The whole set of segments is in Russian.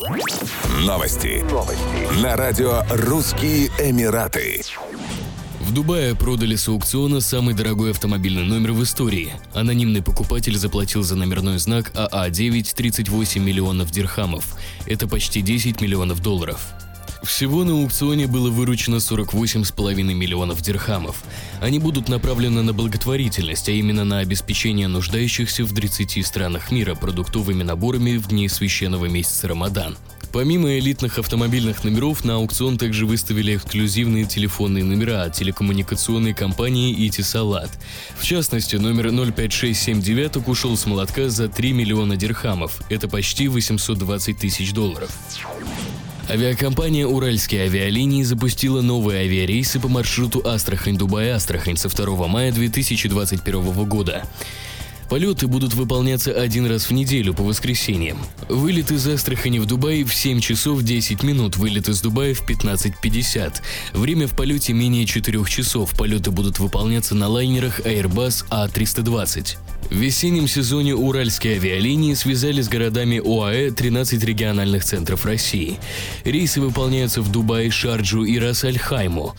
Новости. Новости. На радио «Русские Эмираты». В Дубае продали с аукциона самый дорогой автомобильный номер в истории. Анонимный покупатель заплатил за номерной знак АА9 38 миллионов дирхамов. Это почти 10 миллионов долларов. Всего на аукционе было выручено 48,5 миллионов дирхамов. Они будут направлены на благотворительность, а именно на обеспечение нуждающихся в 30 странах мира продуктовыми наборами в дни священного месяца Рамадан. Помимо элитных автомобильных номеров, на аукцион также выставили эксклюзивные телефонные номера от телекоммуникационной компании Итисалат. В частности, номер 05679 ушел с молотка за 3 миллиона дирхамов. Это почти 820 тысяч долларов. Авиакомпания «Уральские авиалинии» запустила новые авиарейсы по маршруту Астрахань-Дубай-Астрахань со 2 мая 2021 года. Полеты будут выполняться один раз в неделю по воскресеньям. Вылет из Астрахани в Дубай в 7 часов 10 минут, вылет из Дубая в 15.50. Время в полете менее 4 часов. Полеты будут выполняться на лайнерах Airbus A320. В весеннем сезоне уральские авиалинии связали с городами ОАЭ 13 региональных центров России. Рейсы выполняются в Дубае, Шарджу и Рас-Аль-Хайму.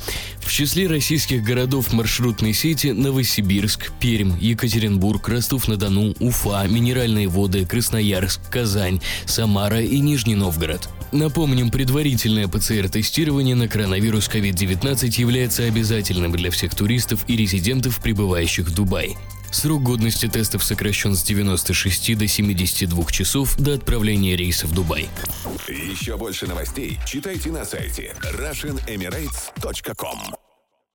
Числе российских городов маршрутной сети Новосибирск, Пермь, Екатеринбург, Ростов-на-Дону, Уфа, Минеральные воды, Красноярск, Казань, Самара и Нижний Новгород. Напомним, предварительное ПЦР-тестирование на коронавирус COVID-19 является обязательным для всех туристов и резидентов, прибывающих в Дубай. Срок годности тестов сокращен с 96 до 72 часов до отправления рейса в Дубай. Еще больше новостей читайте на сайте RussianEmirates.com